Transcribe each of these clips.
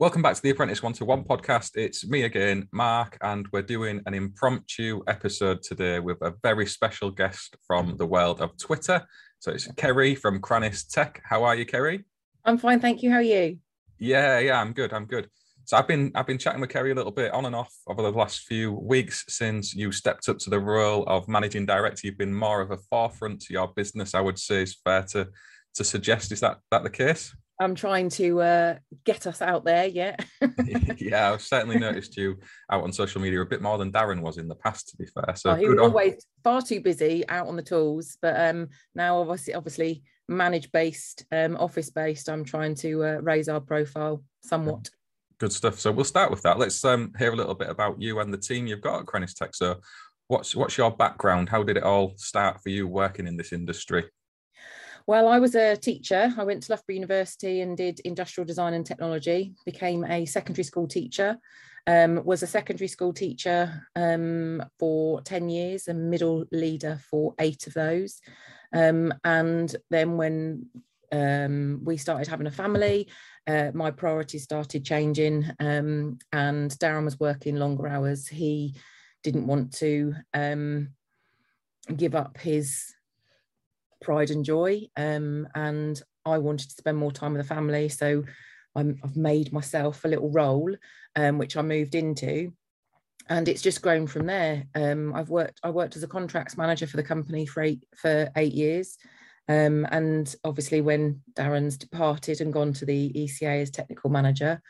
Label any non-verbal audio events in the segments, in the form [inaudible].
Welcome back to the Apprentice One to One podcast. It's me again, Mark, and we're doing an impromptu episode today with a very special guest from the world of Twitter. So it's Ceri from Crannis Tech. How are you, Ceri? I'm fine, thank you. How are you? Yeah, yeah, I'm good. I'm good. So I've been I've been chatting with Ceri a little bit on and off over the last few weeks since you stepped up to the role of managing director. You've been more of a forefront to your business, I would say is fair to to suggest. Is that that the case? I'm trying to uh, get us out there. Yeah. [laughs] [laughs] yeah, I've certainly noticed you out on social media a bit more than Darren was in the past. To be fair, so oh, he was on. always far too busy out on the tools, but um, now obviously, obviously manage based, um, office based. I'm trying to uh, raise our profile somewhat. Good stuff. So we'll start with that. Let's um, hear a little bit about you and the team you've got at Crannis Tech. So, what's what's your background? How did it all start for you working in this industry? Well, I was a teacher. I went to Loughborough University and did industrial design and technology, became a secondary school teacher, um, was a secondary school teacher um, for 10 years and middle leader for eight of those. Um, and then when um, we started having a family, uh, my priorities started changing um, and Darren was working longer hours. He didn't want to um, give up his pride and joy. Um, and I wanted to spend more time with the family. So i have made myself a little role, um, which I moved into. And it's just grown from there. Um, I've worked. I worked as a contracts manager for the company for eight for eight years, um, and obviously when Darren's departed and gone to the ECA as technical manager,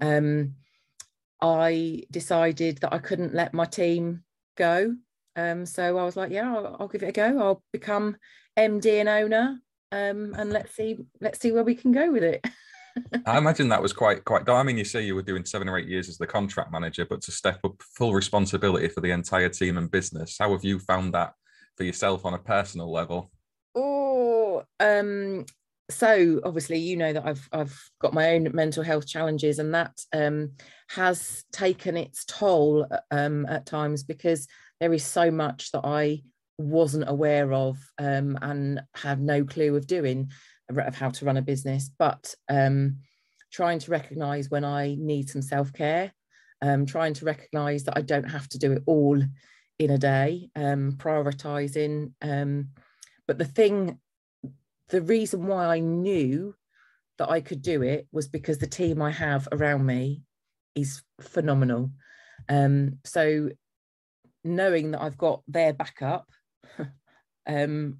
um, I decided that I couldn't let my team go. Um, so I was like, yeah, I'll, I'll, give it a go. I'll become MD and owner, um, and let's see let's see where we can go with it. [laughs] I imagine that was quite quite. I mean, you say you were doing seven or eight years as the contract manager, but to step up full responsibility for the entire team and business, how have you found that for yourself on a personal level? Oh, um, so obviously you know that I've I've got my own mental health challenges, and that um, has taken its toll um, at times because there is so much that I wasn't aware of um, and had no clue of doing of how to run a business. But um, trying to recognize when i need some self-care um, trying to recognize that i don't have to do it all in a day um, prioritizing um, but the thing the reason why i knew that i could do it was because the team i have around me is phenomenal. Um, so knowing that i've got their backup [laughs] um,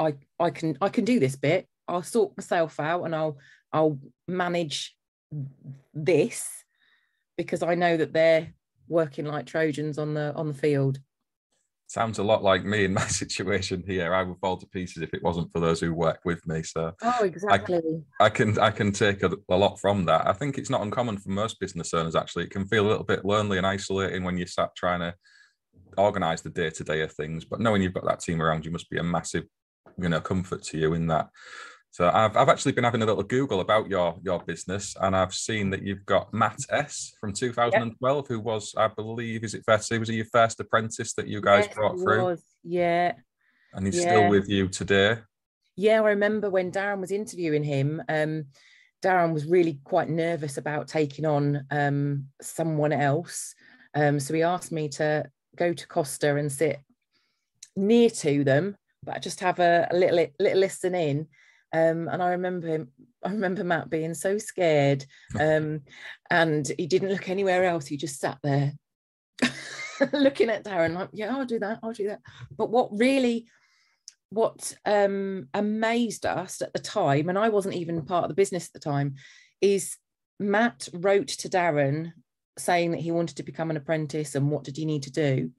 I I can I can do this bit. I'll sort myself out and I'll I'll manage this because I know that they're working like Trojans on the on the field. Sounds a lot like me in my [laughs] situation here. I would fall to pieces if it wasn't for those who work with me. So oh, exactly. I, I can I can take a, a, lot from that. I think it's not uncommon for most business owners. Actually, it can feel a little bit lonely and isolating when you sat trying to organize the day to day of things. But knowing you've got that team around you must be a massive, you know, comfort to you in that. So I've, I've actually been having a little Google about your your business, and I've seen that you've got Matt S from 2012, yep. who was, I believe, is it fair to say, was he your first apprentice that you guys yes, brought through? Was. Yeah. And he's yeah. still with you today. Yeah, I remember when Darren was interviewing him. Um, Darren was really quite nervous about taking on um, someone else. Um, so he asked me to go to Costa and sit near to them, but just have a, a little little listen in. Um, and I remember him, I remember Matt being so scared, um, and he didn't look anywhere else. He just sat there [laughs] looking at Darren, like, "Yeah, I'll do that. I'll do that." But what really, what um, amazed us at the time, and I wasn't even part of the business at the time, is Matt wrote to Darren saying that he wanted to become an apprentice and what did he need to do.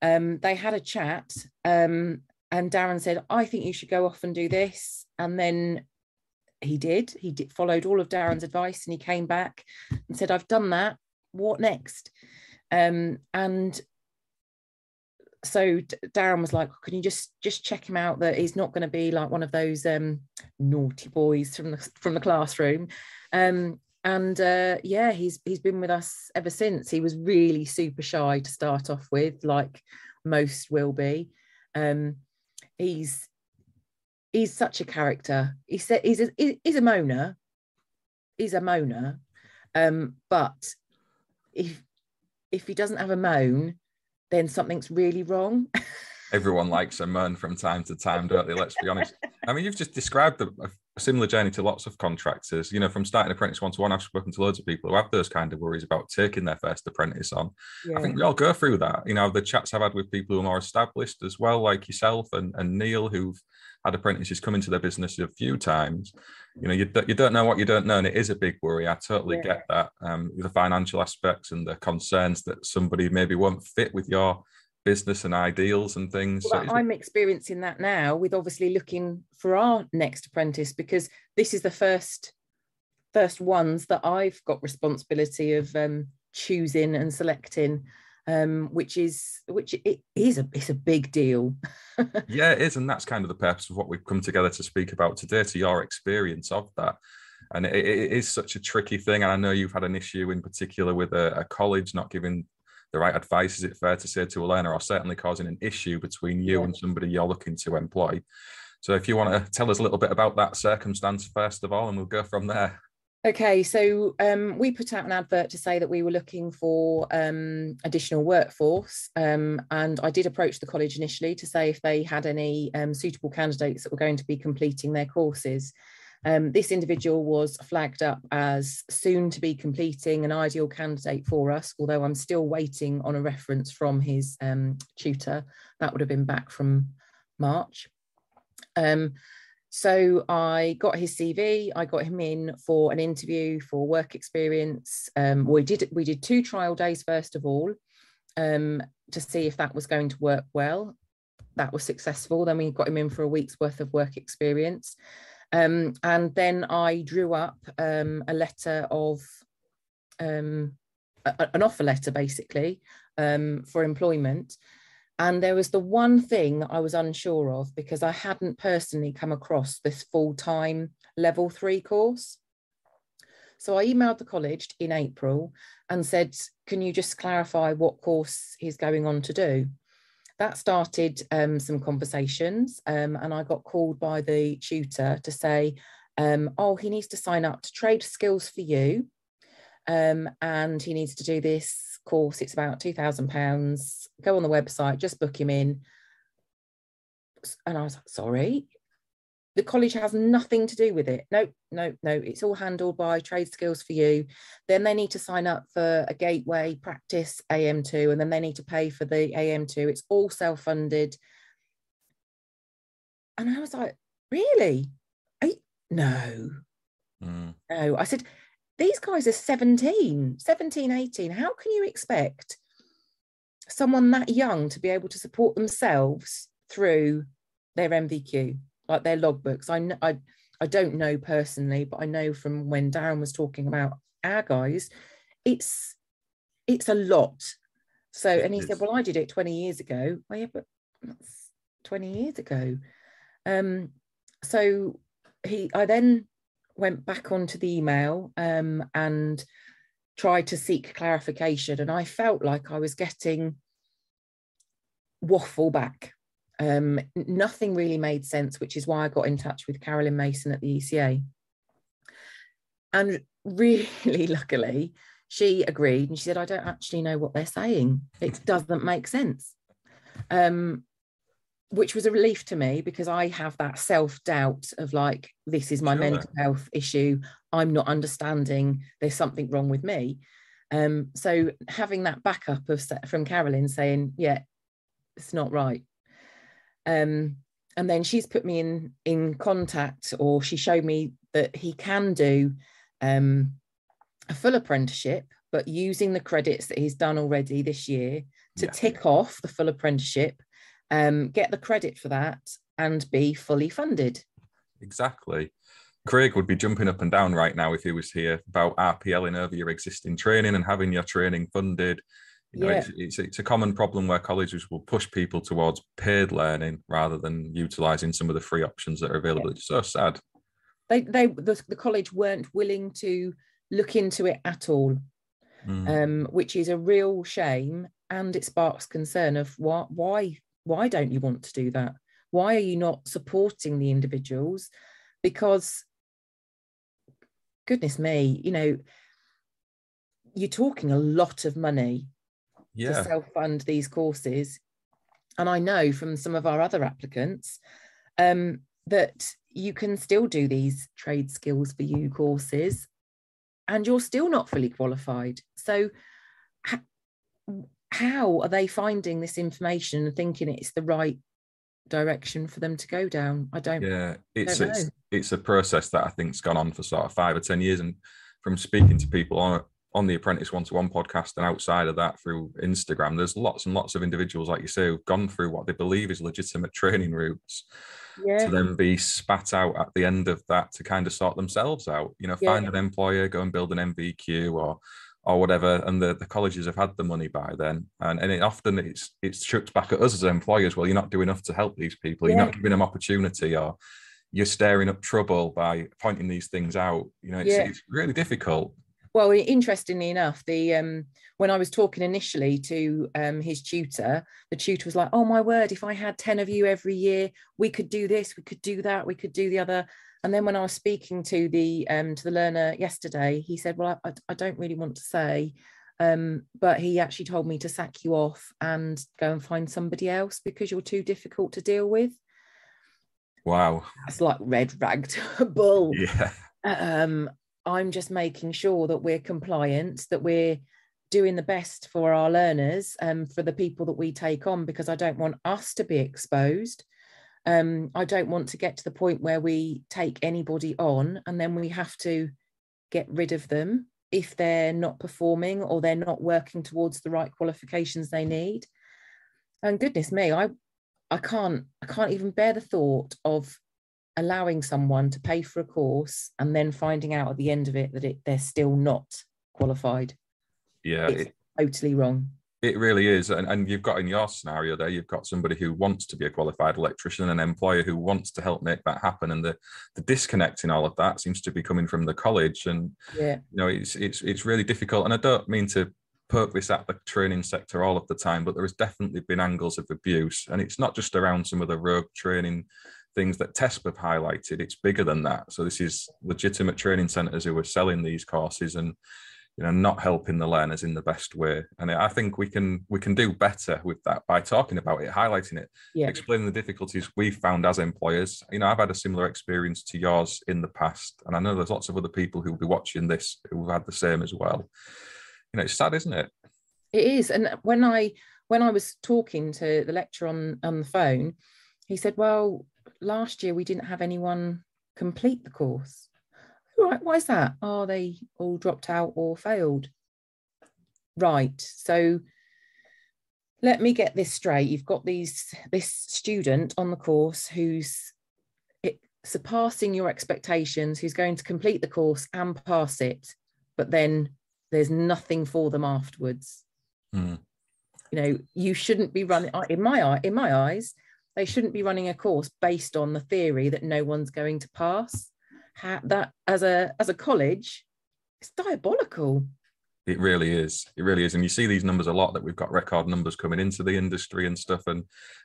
Um, they had a chat um, and Darren said, I think you should go off and do this. And then he did. He did, followed all of Darren's advice and he came back and said, I've done that. What next? Um, and so Darren was like, "Can you just just check him out? That he's not going to be like one of those um, naughty boys from the from the classroom." Um, and uh, yeah, he's he's been with us ever since. He was really super shy to start off with, like most will be. Um, he's he's such a character. He said he's a, he's a moaner. He's a moaner, Um, but if if he doesn't have a moan, then something's really wrong. [laughs] Everyone likes a moan from time to time, don't they? Let's be honest. I mean, you've just described a, a similar journey to lots of contractors. You know, from starting apprentice one to one, I've spoken to loads of people who have those kind of worries about taking their first apprentice on. Yeah. I think we all go through that. You know, the chats I've had with people who are more established as well, like yourself and, and Neil, who've had apprentices come into their business a few times. You know, you, you don't know what you don't know, and it is a big worry. I totally yeah. get that. Um, the financial aspects and the concerns that somebody maybe won't fit with your business and ideals and things. Well, so I'm experiencing that now with obviously looking for our next apprentice because this is the first first ones that I've got responsibility of um, choosing and selecting, um, which is which it is a it's a big deal. [laughs] yeah, it is, and that's kind of the purpose of what we've come together to speak about today. To your experience of that. And it, it is such a tricky thing. And I know you've had an issue in particular with a, a college not giving the right advice, is it fair to say, to a learner, or certainly causing an issue between you yeah. and somebody you're looking to employ. So, if you want to tell us a little bit about that circumstance first of all, and we'll go from there. Okay, so um, we put out an advert to say that we were looking for um, additional workforce, um, and I did approach the college initially to say if they had any um, suitable candidates that were going to be completing their courses. Um, this individual was flagged up as soon to be completing an ideal candidate for us, although I'm still waiting on a reference from his um, tutor. That would have been back from March. Um, so I got his CV. I got him in for an interview for work experience. Um, we did we did two trial days first of all um, to see if that was going to work well. That was successful. Then we got him in for a week's worth of work experience. Um, and then I drew up um, a letter of um, a, an offer letter, basically, um, for employment. And there was the one thing I was unsure of because I hadn't personally come across this full time level three course. So I emailed the college in April and said, Can you just clarify what course he's going on to do? That started um, some conversations um, and I got called by the tutor to say, um, oh, he needs to sign up to Trade Skills for You um, and he needs to do this course. It's about £2,000. Go on the website, just book him in. And I was like, sorry, the college has nothing to do with it. No, no, no. It's all handled by Trade Skills for You. Then they need to sign up for a gateway practice AM2, and then they need to pay for the AM2. It's all self funded. And I was like, really? I, no, mm. no. I said, these guys are 17, 17, 18. How can you expect someone that young to be able to support themselves through their NVQ? Like their logbooks. I know I I don't know personally, but I know from when Darren was talking about our guys, it's it's a lot. So and he said, Well, I did it 20 years ago. Well, yeah, but that's 20 years ago. Um, so he I then went back onto the email um, and tried to seek clarification. And I felt like I was getting waffle back um, nothing really made sense, which is why I got in touch with Carolyn Mason at the ECA. And really, [laughs] luckily, she agreed and she said, I don't actually know what they're saying. It doesn't make sense. Um, which was a relief to me because I have that self doubt of like, this is my sure. mental health issue. I'm not understanding. There's something wrong with me. Um, so having that backup of from Carolyn saying, yeah, it's not right um, and then she's put me in in contact or she showed me that he can do um, a full apprenticeship but using the credits that he's done already this year to yeah. tick off the full apprenticeship um, get the credit for that and be fully funded. Exactly. Craig would be jumping up and down right now if he was here about rpling over your existing training and having your training funded you know, yeah. it's, it's, it's, a common problem where colleges will push people towards paid learning rather than utilizing some of the free options that are available. Yeah. It's so sad. They, they, the, the, college weren't willing to look into it at all, mm. um, which is a real shame, and it sparks concern of why, why, why don't you want to do that? Why are you not supporting the individuals? Because, goodness me, you know, you're talking a lot of money yeah. to self-fund these courses. And i know from some of our other applicants um, that you can still do these trade skills for you courses and you're still not fully qualified. So how are they finding this information and thinking it's the right direction for them to go down? I don't yeah it's don't it's it's a process that i think's gone on for sort of five or ten years and from speaking to people on the apprentice one-to-one podcast and outside of that through instagram there's lots and lots of individuals like you say who've gone through what they believe is legitimate training routes yeah. to then be spat out at the end of that to kind of sort themselves out you know Yeah. find an employer go and build an NVQ or or whatever and the, the colleges have had the money by then. And, and it often it's it's chucked back at us as employers well you're not doing enough to help these people you're not giving them opportunity or you're stirring up trouble by pointing these things out. You know it's, Yeah. it's really difficult well interestingly enough the um when i was talking initially to um his tutor the tutor was like oh my word if i had 10 of you every year we could do this we could do that we could do the other. And then when i was speaking to the um to the learner yesterday he said well i, I don't really want to say um but he actually told me to sack you off and go and find somebody else because you're too difficult to deal with. Wow. That's like red ragged [laughs] bull. Yeah. Um, I'm just making sure that we're compliant, that we're doing the best for our learners and for the people that we take on, because I don't want us to be exposed. Um, I don't want to get to the point where we take anybody on and then we have to get rid of them if they're not performing or they're not working towards the right qualifications they need. And goodness me, I I can't I can't even bear the thought of allowing someone to pay for a course and then finding out at the end of it that it, they're still not qualified. yeah It's it, totally wrong. it really is and, and you've got in your scenario there you've got somebody who wants to be a qualified electrician an employer who wants to help make that happen and the the disconnect in all of that seems to be coming from the college and Yeah. you know it's it's it's really difficult and i don't mean to poke this at the training sector all of the time but there has definitely been angles of abuse and it's not just around some of the rogue training things that TESP have highlighted it's bigger than that. So this is legitimate training centers who are selling these courses and you know not helping the learners in the best way. And i think we can we can do better with that by talking about it highlighting it Yeah. explaining the difficulties we've found as employers. You know i've had a similar experience to yours in the past and i know there's lots of other people who'll be watching this who've had the same as well. You know it's sad isn't it? It is. And when I when I was talking to the lecturer on, on the phone, he said, Well, last year we didn't have anyone complete the course. Right, why is that? Oh, they all dropped out or failed. Right. So let me get this straight. You've got these this student on the course who's it, surpassing your expectations, who's going to complete the course and pass it, but then there's nothing for them afterwards. Hmm. You know, you shouldn't be running in my eye, in my eyes, they shouldn't be running a course based on the theory that no one's going to pass. Ha- that as a as a college, it's diabolical. It really is. It really is. And you see these numbers a lot that we've got record numbers coming into the industry and stuff. And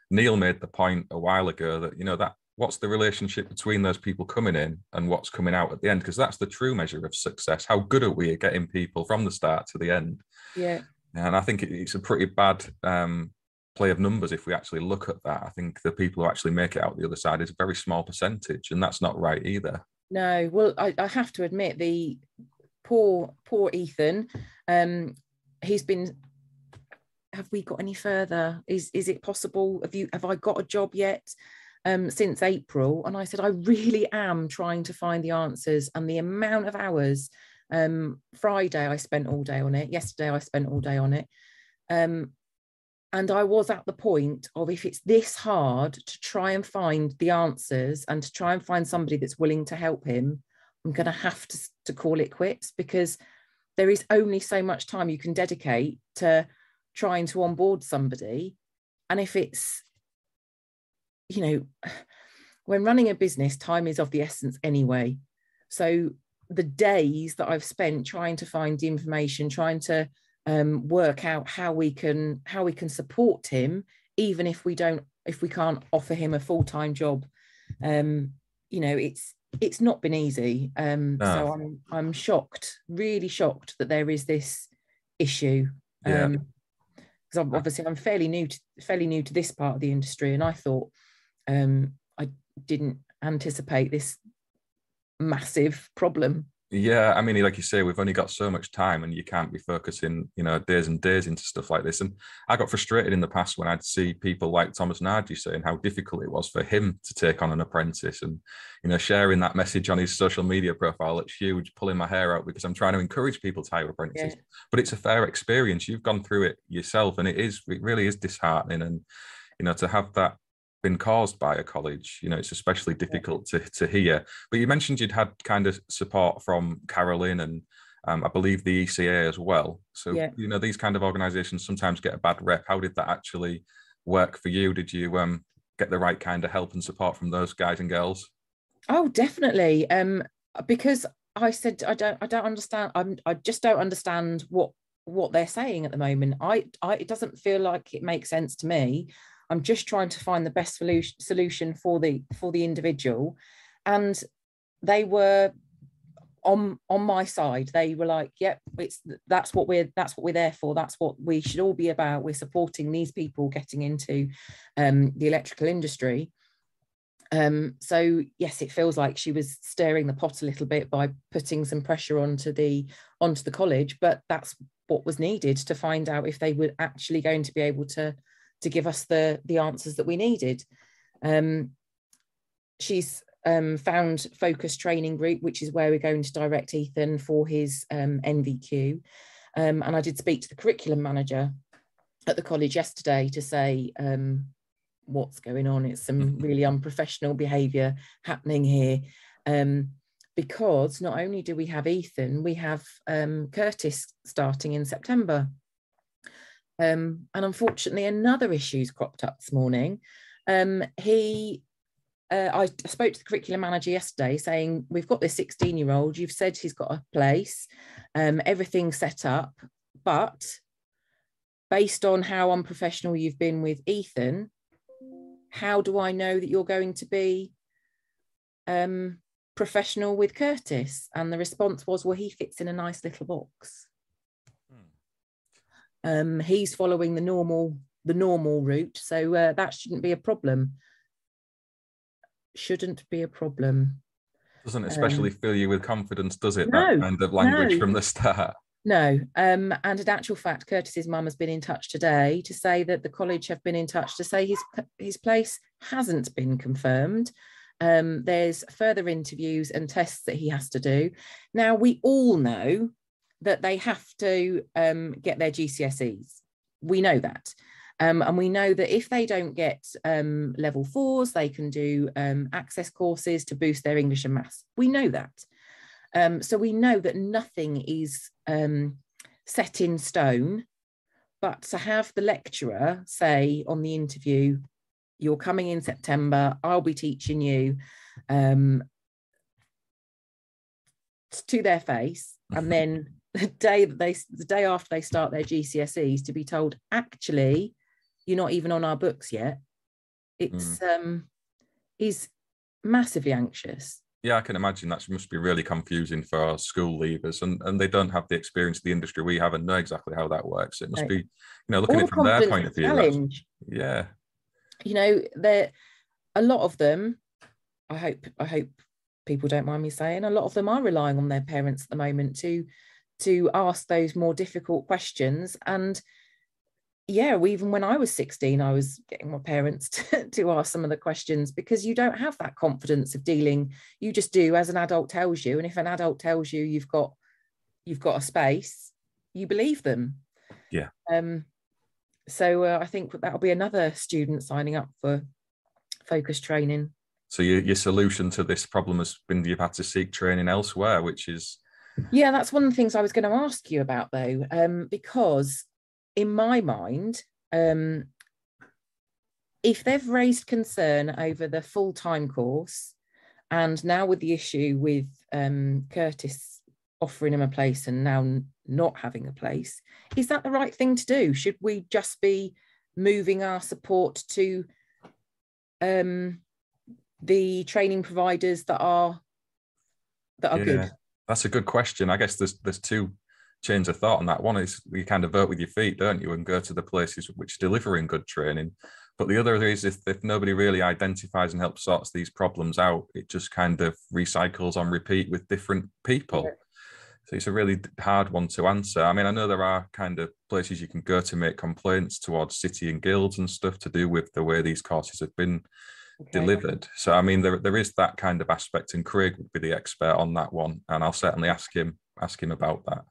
Neil made the point a while ago that, you know, that what's the relationship between those people coming in and what's coming out at the end? Because that's the true measure of success. How good are we at getting people from the start to the end? Yeah. And I think it's a pretty bad um, play of numbers if we actually look at that. I think the people who actually make it out the other side is a very small percentage, and that's not right either. No, well, I, I have to admit the poor, poor Ethan. Um, he's been. Have we got any further? Is is it possible? Have you have I got a job yet? Um, since April, and I said I really am trying to find the answers, and the amount of hours. Um, Friday I spent all day on it. Yesterday I spent all day on it. Um, and I was at the point of if it's this hard to try and find the answers and to try and find somebody that's willing to help him, I'm going to have to, to call it quits because there is only so much time you can dedicate to trying to onboard somebody. And if it's, you know, when running a business, time is of the essence anyway. So the days that I've spent trying to find the information, trying to um, work out how we can how we can support him, even if we don't if we can't offer him a full time job. Um, you know, it's it's not been easy. Um, No. So I'm I'm shocked, really shocked that there is this issue. Yeah. Um, because obviously I'm fairly new to fairly new to this part of the industry, and I thought um, I didn't anticipate this massive problem. Yeah, I mean, like you say, we've only got so much time, and you can't be focusing, you know, days and days into stuff like this. And I got frustrated in the past when I'd see people like Thomas Nardi saying how difficult it was for him to take on an apprentice, and you know, sharing that message on his social media profile. It's huge, pulling my hair out because I'm trying to encourage people to hire apprentices. Yeah. But it's a fair experience. You've gone through it yourself, and it is, it really is disheartening. And you know, to have that been caused by a college you know it's especially difficult to, to hear. But you mentioned you'd had kind of support from carolyn and um, i believe the eca as well. So yeah. you know these kind of organizations sometimes get a bad rep. How did that actually work for you? Did you um, get the right kind of help and support from those guys and girls? Oh definitely. Um, because i said i don't i don't understand I'm, i just don't understand what what they're saying at the moment. I, I it doesn't feel like it makes sense to me i'm just trying to find the best solution for the for the individual. And they were on on my side. They were like yep it's that's what we're that's what we're there for. That's what we should all be about. We're supporting these people getting into um, the electrical industry. Um, so yes it feels like she was stirring the pot a little bit by putting some pressure onto the onto the college but that's what was needed to find out if they were actually going to be able to to give us the the answers that we needed. Um, she's um, found Focus Training Group, which is where we're going to direct Ethan for his um, NVQ. Um, and I did speak to the curriculum manager at the college yesterday to say um, what's going on. It's some mm-hmm. really unprofessional behaviour happening here. Um, because not only do we have Ethan, we have um, Curtis starting in September. Um, and unfortunately, another issue's cropped up this morning. Um, he, uh, I spoke to the curriculum manager yesterday saying, We've got this 16 year old, you've said he's got a place, um, everything's set up, but based on how unprofessional you've been with Ethan, how do I know that you're going to be um, professional with Curtis? And the response was, Well, he fits in a nice little box. Um, he's following the normal the normal route, so uh, that shouldn't be a problem. Shouldn't be a problem. Doesn't especially um, fill you with confidence, does it? No, that kind of language no. from the start. No, um, and in actual fact, Curtis's mum has been in touch today to say that the college have been in touch to say his his place hasn't been confirmed. Um, there's further interviews and tests that he has to do. Now we all know that they have to um, get their GCSEs. We know that. Um, and we know that if they don't get um, level fours, they can do um, access courses to boost their English and maths. We know that. Um, so we know that nothing is um, set in stone. But to have the lecturer say on the interview, you're coming in September, I'll be teaching you um, to their face, and then the day that they the day after they start their GCSEs to be told actually you're not even on our books yet it's mm. um he's massively anxious yeah i can imagine that must be really confusing for school leavers and and they don't have the experience of the industry we have and know exactly how that works it must right. be you know looking All at it from their point of view challenge. yeah you know there a lot of them i hope i hope people don't mind me saying a lot of them are relying on their parents at the moment to to ask those more difficult questions. And yeah even when i was 16 i was getting my parents [laughs] to, to ask some of the questions because you don't have that confidence of dealing. You just do as an adult tells you. And if an adult tells you you've got you've got a space you believe them. Yeah. Um so uh, i think that'll be another student signing up for focus training. So your, your solution to this problem has been you've had to seek training elsewhere which is yeah, that's one of the things I was going to ask you about, though, um, because in my mind, um, if they've raised concern over the full time course, and now with the issue with um, Curtis offering him a place and now not having a place, is that the right thing to do? Should we just be moving our support to um, the training providers that are that are yeah. good? That's a good question. I guess there's there's two chains of thought on that. One is you kind of vote with your feet, don't you, and go to the places which delivering good training. But the other is if, if nobody really identifies and helps sorts these problems out, it just kind of recycles on repeat with different people. Yeah. So it's a really hard one to answer. I mean, I know there are kind of places you can go to make complaints towards city and guilds and stuff to do with the way these courses have been okay. delivered. So I mean, there there is that kind of aspect, and Craig would be the expert on that one, and I'll certainly ask him ask him about that.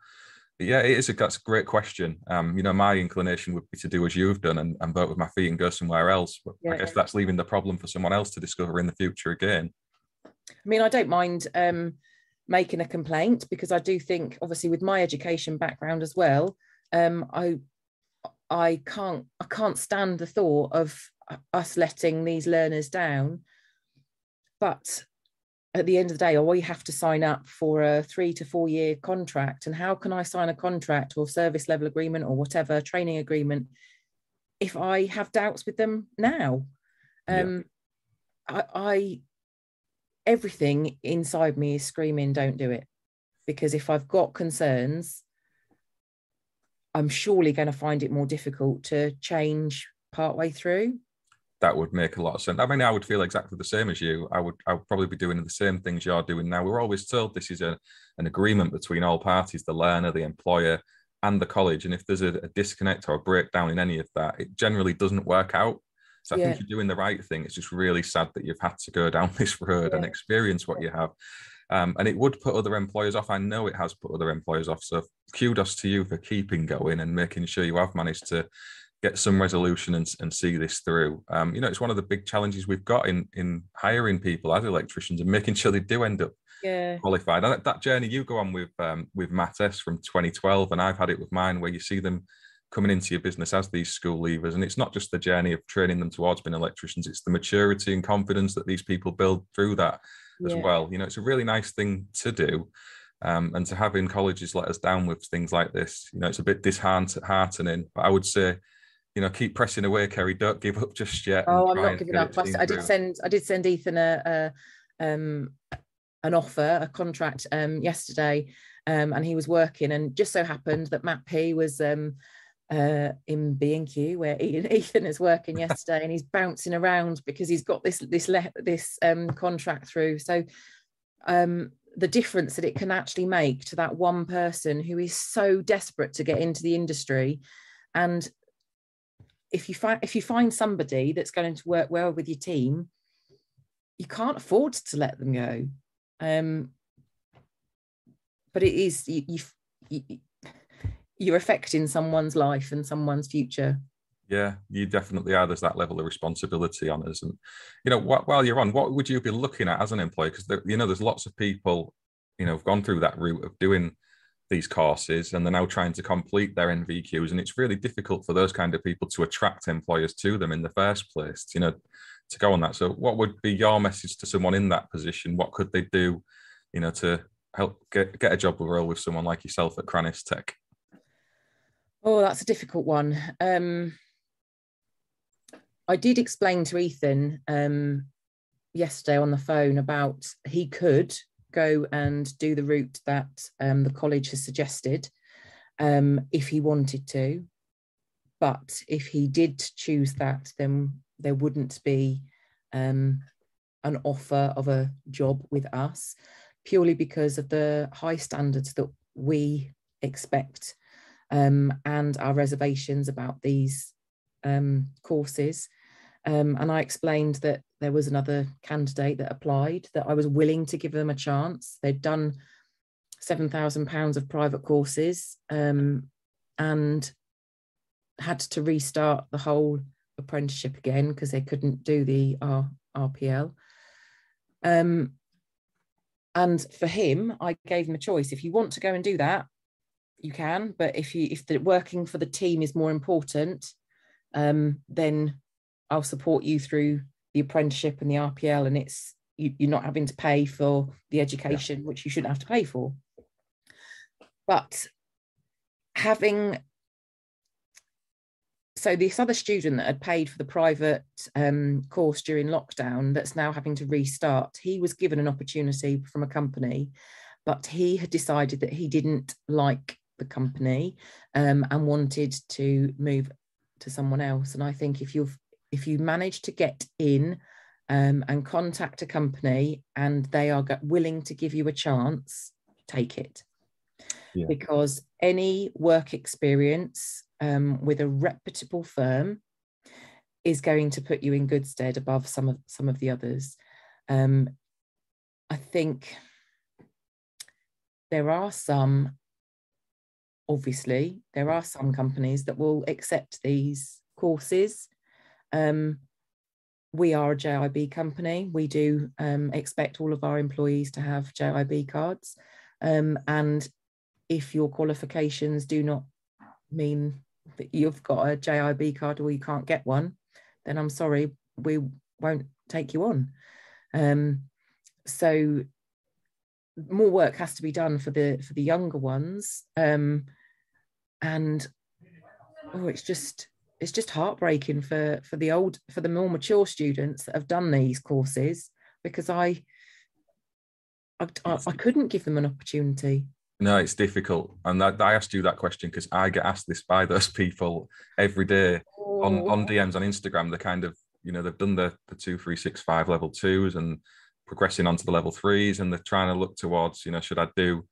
But yeah, it is a that's a great question. Um, you know, my inclination would be to do as you've done and, and vote with my feet and go somewhere else. But yeah. I guess that's leaving the problem for someone else to discover in the future again. I mean, I don't mind um, making a complaint because I do think, obviously, with my education background as well, um, I I can't I can't stand the thought of us letting these learners down. But at the end of the day, or we have to sign up for a three to four year contract. And how can I sign a contract or service level agreement or whatever training agreement if I have doubts with them now? Um, yeah. I, I, everything inside me is screaming, don't do it. Because if I've got concerns, I'm surely going to find it more difficult to change partway through that would make a lot of sense. I mean, I would feel exactly the same as you. I would, I would probably be doing the same things you're doing now. We're always told this is a, an agreement between all parties, the learner, the employer, and the college. And if there's a, a disconnect or a breakdown in any of that, it generally doesn't work out. So I yeah. think you're doing the right thing. It's just really sad that you've had to go down [laughs] this road yeah. and experience what you have. Um, and it would put other employers off. I know it has put other employers off. So kudos to you for keeping going and making sure you have managed to get some resolution and, and see this through. Um, you know, it's one of the big challenges we've got in in hiring people as electricians and making sure they do end up yeah. qualified. And that journey you go on with um, with Matt S from 2012, and I've had it with mine, where you see them coming into your business as these school leavers, and it's not just the journey of training them towards being electricians; it's the maturity and confidence that these people build through that as yeah. well. You know, it's a really nice thing to do. Um, and to have in colleges let us down with things like this, you know, it's a bit disheartening. But I would say you know, keep pressing away, Ceri. Don't give up just yet. Oh, I'm not giving up. I, I did send I did send Ethan a, a um an offer, a contract um yesterday, um, and he was working, and just so happened that Matt P was um uh in B and Q where [laughs] Ethan, Ethan is working [laughs] yesterday, and he's bouncing around because he's got this this le- this um contract through. So um the difference that it can actually make to that one person who is so desperate to get into the industry and if you find if you find somebody that's going to work well with your team, you can't afford to let them go. Um, but it is you, you, you're affecting someone's life and someone's future. Yeah, you definitely are. There's that level of responsibility on us, and you know, while you're on, what would you be looking at as an employee? Because you know, there's lots of people, you know, have gone through that route of doing these courses and they're now trying to complete their NVQs. And it's really difficult for those kind of people to attract employers to them in the first place, you know, to go on that. So what would be your message to someone in that position? What could they do, you know, to help get, get a job role with someone like yourself at Crannis Tech? Oh, that's a difficult one. Um, I did explain to Ethan um, yesterday on the phone about he could go and do the route that um, the college has suggested um, if he wanted to. But if he did choose that, then there wouldn't be um, an offer of a job with us purely because of the high standards that we expect um, and our reservations about these um, courses. Um, and I explained that there was another candidate that applied, that I was willing to give them a chance. They'd done £7,000 of private courses um, and had to restart the whole apprenticeship again because they couldn't do the R- RPL. Um, and for him, I gave him a choice. If you want to go and do that, you can. But if you if the working for the team is more important, um, then I'll support you through the apprenticeship and the RPL, and it's you, are not having to pay for the education, yeah. which you shouldn't have to pay for. But having so this other student that had paid for the private um, course during lockdown that's now having to restart he was given an opportunity from a company but he had decided that he didn't like the company um, and wanted to move to someone else. And I think if you've if you manage to get in um, and contact a company and they are willing to give you a chance, take it. Yeah. Because any work experience um, with a reputable firm is going to put you in good stead above some of some of the others. Um, I think there are some, obviously, there are some companies that will accept these courses. Um, we are a JIB company. We do um, expect all of our employees to have JIB cards. Um, and if your qualifications do not mean that you've got a JIB card or you can't get one, then I'm sorry, we won't take you on. Um, so more work has to be done for the for the younger ones, um, and oh, it's just it's just heartbreaking for for the old for the more mature students that have done these courses because I I, I couldn't give them an opportunity. No, it's difficult, and that, I asked you that question because I get asked this by those [laughs] people every day oh. on on DMs on Instagram. The kind of you know they've done the the two three six five level twos and progressing onto the level threes, and they're trying to look towards you know should I do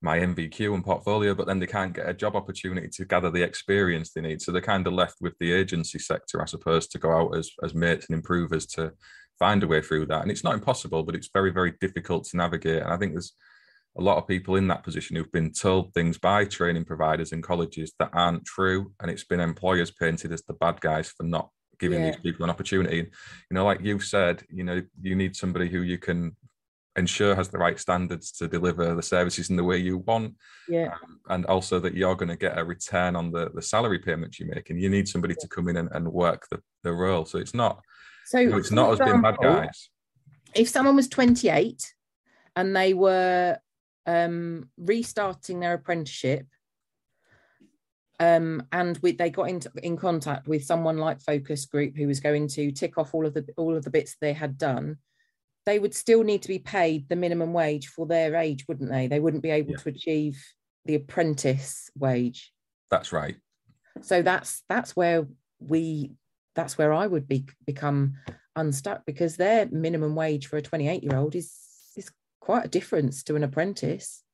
my NVQ and portfolio, but then they can't get a job opportunity to gather the experience they need. So they're kind of left with the agency sector, I suppose, to go out as as mates and improvers to find a way through that. And it's not impossible, but it's very very difficult to navigate. And I think there's a lot of people in that position who've been told things by training providers and colleges that aren't true, and it's been employers painted as the bad guys for not giving yeah. these people an opportunity. You know, like you've said, you know, you need somebody who you can ensure has the right standards to deliver the services in the way you want. Yeah. Um, and also that you're going to get a return on the, the salary payments you make. And you need somebody yeah. to come in and, and work the, the role. So it's not so you know, it's not example, as being bad guys. If someone was 28 and they were um, restarting their apprenticeship, um, and we, they got into in contact with someone like Focus Group who was going to tick off all of the all of the bits they had done. They would still need to be paid the minimum wage for their age, wouldn't they? They wouldn't be able yeah. to achieve the apprentice wage. That's right. So that's that's where we that's where I would be become unstuck because their minimum wage for a 28 year old is is quite a difference to an apprentice.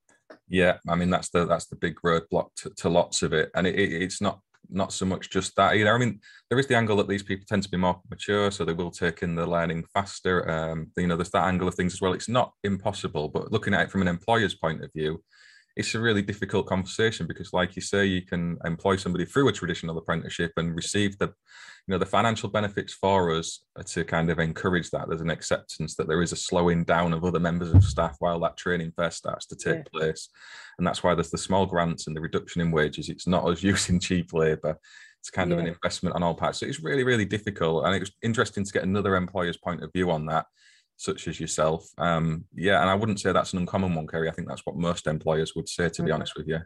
Yeah, I mean that's the that's the big roadblock to, to lots of it, and it, it, it's not not so much just that either. I mean, there is the angle that these people tend to be more mature, so they will take in the learning faster. Um, you know, there's that angle of things as well. It's not impossible, but looking at it from an employer's point of view, it's a really difficult conversation because, like you say, you can employ somebody through a traditional apprenticeship and receive the you know the financial benefits for us to kind of encourage that. There's an acceptance that there is a slowing down of other members of staff while that training first starts to take yeah. place. And that's why there's the small grants and the reduction in wages. It's not us [laughs] using cheap labor it's kind yeah. of an investment on all parts. So it's really really difficult. And it was interesting to get another employer's point of view on that such as yourself um yeah and i wouldn't say that's an uncommon one ceri i think that's what most employers would say to be mm. honest with you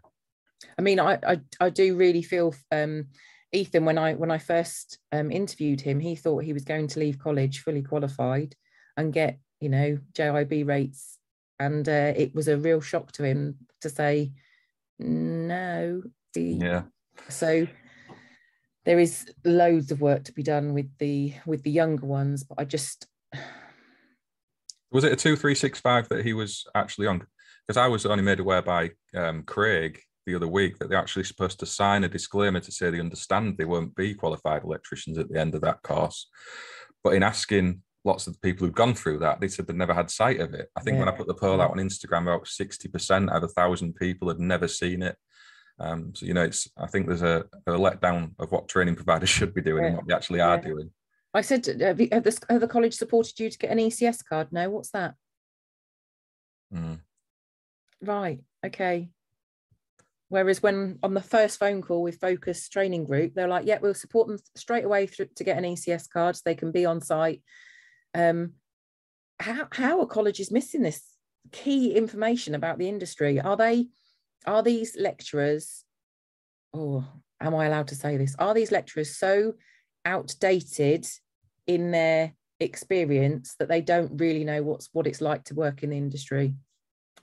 i mean i i, I do really feel um Ethan, when I when I first um, interviewed him, he thought he was going to leave college fully qualified and get you know JIB rates, and uh, it was a real shock to him to say no. Yeah. So there is loads of work to be done with the with the younger ones, but I just was it a two three six five that he was actually on because I was only made aware by um, Craig the other week that they're actually supposed to sign a disclaimer to say they understand they won't be qualified electricians at the end of that course. But in asking lots of the people who've gone through that, they said they'd never had sight of it. I think yeah. when I put the poll out on Instagram, about 60% out of a thousand people had never seen it. Um, so you know, it's I think there's a, a letdown of what training providers [laughs] should be doing yeah. and what they actually yeah. are doing. I said, have, you, have, the, have, the, college supported you to get an ECS card? No, what's that? Mm. Right. Okay. Whereas when on the first phone call with Focus Training Group, they're like, "Yeah, we'll support them straight away through, to get an ECS card, so they can be on site." Um, how how are colleges missing this key information about the industry? Are they are these lecturers? Oh, am I allowed to say this? Are these lecturers so outdated in their experience that they don't really know what's what it's like to work in the industry?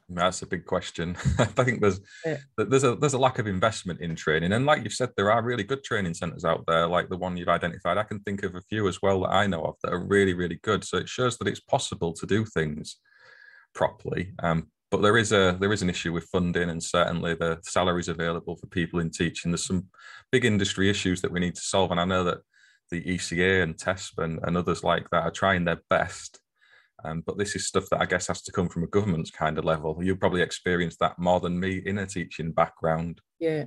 That's a big question. [laughs] I think there's Yeah. there's a there's a lack of investment in training, and like you've said, there are really good training centres out there, like the one you've identified. I can think of a few as well that I know of that are really really good. So it shows that it's possible to do things properly. Um, but there is a there is an issue with funding, and certainly the salaries available for people in teaching. There's some big industry issues that we need to solve, and I know that the ECA and TESP and, and others like that are trying their best um, but this is stuff that I guess has to come from a government's kind of level. You probably experienced that more than me in a teaching background. Yeah.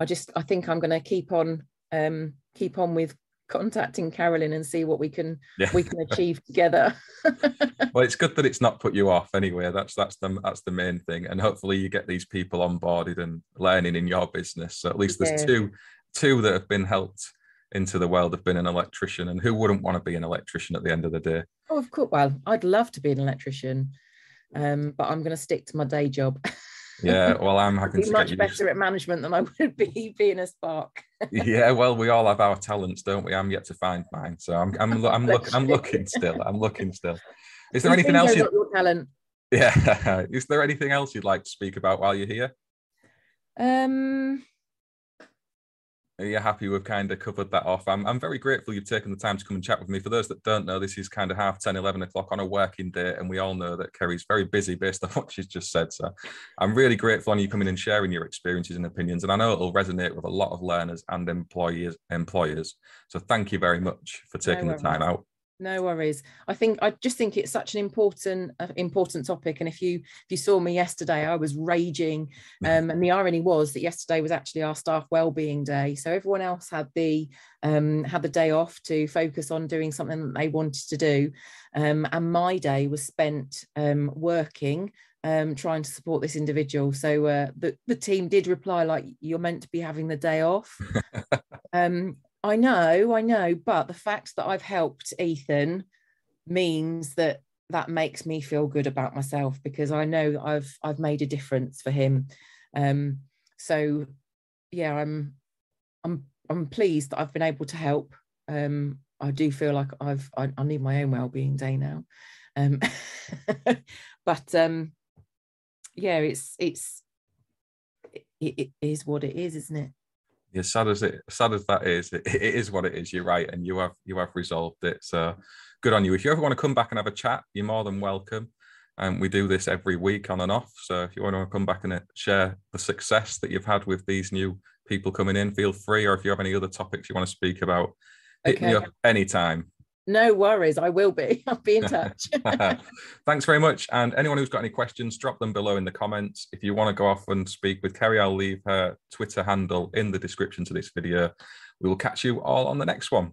I just I think I'm gonna keep on um keep on with contacting Carolyn and see what we can Yeah. we can achieve together. [laughs] well, it's good that it's not put you off anyway. That's that's the that's the main thing, and hopefully you get these people onboarded and learning in your business. So at least there's Yeah. two two that have been helped into the world have been an electrician, and who wouldn't want to be an electrician at the end of the day? oh, of course. Well, I'd love to be an electrician. Um, but I'm gonna stick to my day job. Yeah, [laughs] well, I'm having be much better at management than I would be [laughs] being a spark. yeah, well, we all have our talents, don't we? I'm yet to find mine, so I'm I'm I'm, look, I'm looking still. I'm looking still. Is there anything else? you... your talent yeah [laughs] is there anything else you'd like to speak about while you're here? Um, Are you happy we've kind of covered that off? I'm, I'm very grateful you've taken the time to come and chat with me. For those that don't know, this is kind of half 10, 11 o'clock on a working day, and we all know that Ceri's very busy based [laughs] on what she's just said. So I'm really grateful on you coming and sharing your experiences and opinions. And I know it'll resonate with a lot of learners and employees. employers. So thank you very much for taking the time out. No worries. I think I just think it's such an important uh, important topic. And if you if you saw me yesterday, I was raging. Um, and the irony was that yesterday was actually our staff wellbeing day. So everyone else had the um, had the day off to focus on doing something that they wanted to do. Um, and my day was spent um, working. Um, trying to support this individual. So uh, the, the team did reply like you're meant to be having the day off. [laughs] um, I know, I know, but the fact that I've helped Ethan means that that makes me feel good about myself because I know I've I've made a difference for him. Um, so yeah, I'm I'm I'm pleased that I've been able to help. Um, I do feel like I've I, I need my own well-being day now. Um, [laughs] but um, yeah, it's it's it, it is what it is, isn't it? Yeah, sad as it sad as that is, it, it is what it is. You're right, and you have you have resolved it. So good on you. If you ever want to come back and have a chat, you're more than welcome. And we do this every week on and off. So if you want to come back and uh, share the success that you've had with these new people coming in, feel free. Or if you have any other topics you want to speak about, hit me up anytime. No worries, I will be. [laughs] I'll be in [laughs] touch. [laughs] Thanks very much. And anyone who's got any questions, drop them below in the comments. If you want to go off and speak with Ceri, I'll leave her Twitter handle in the description to this video. We will catch you all on the next one.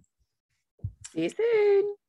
See you soon.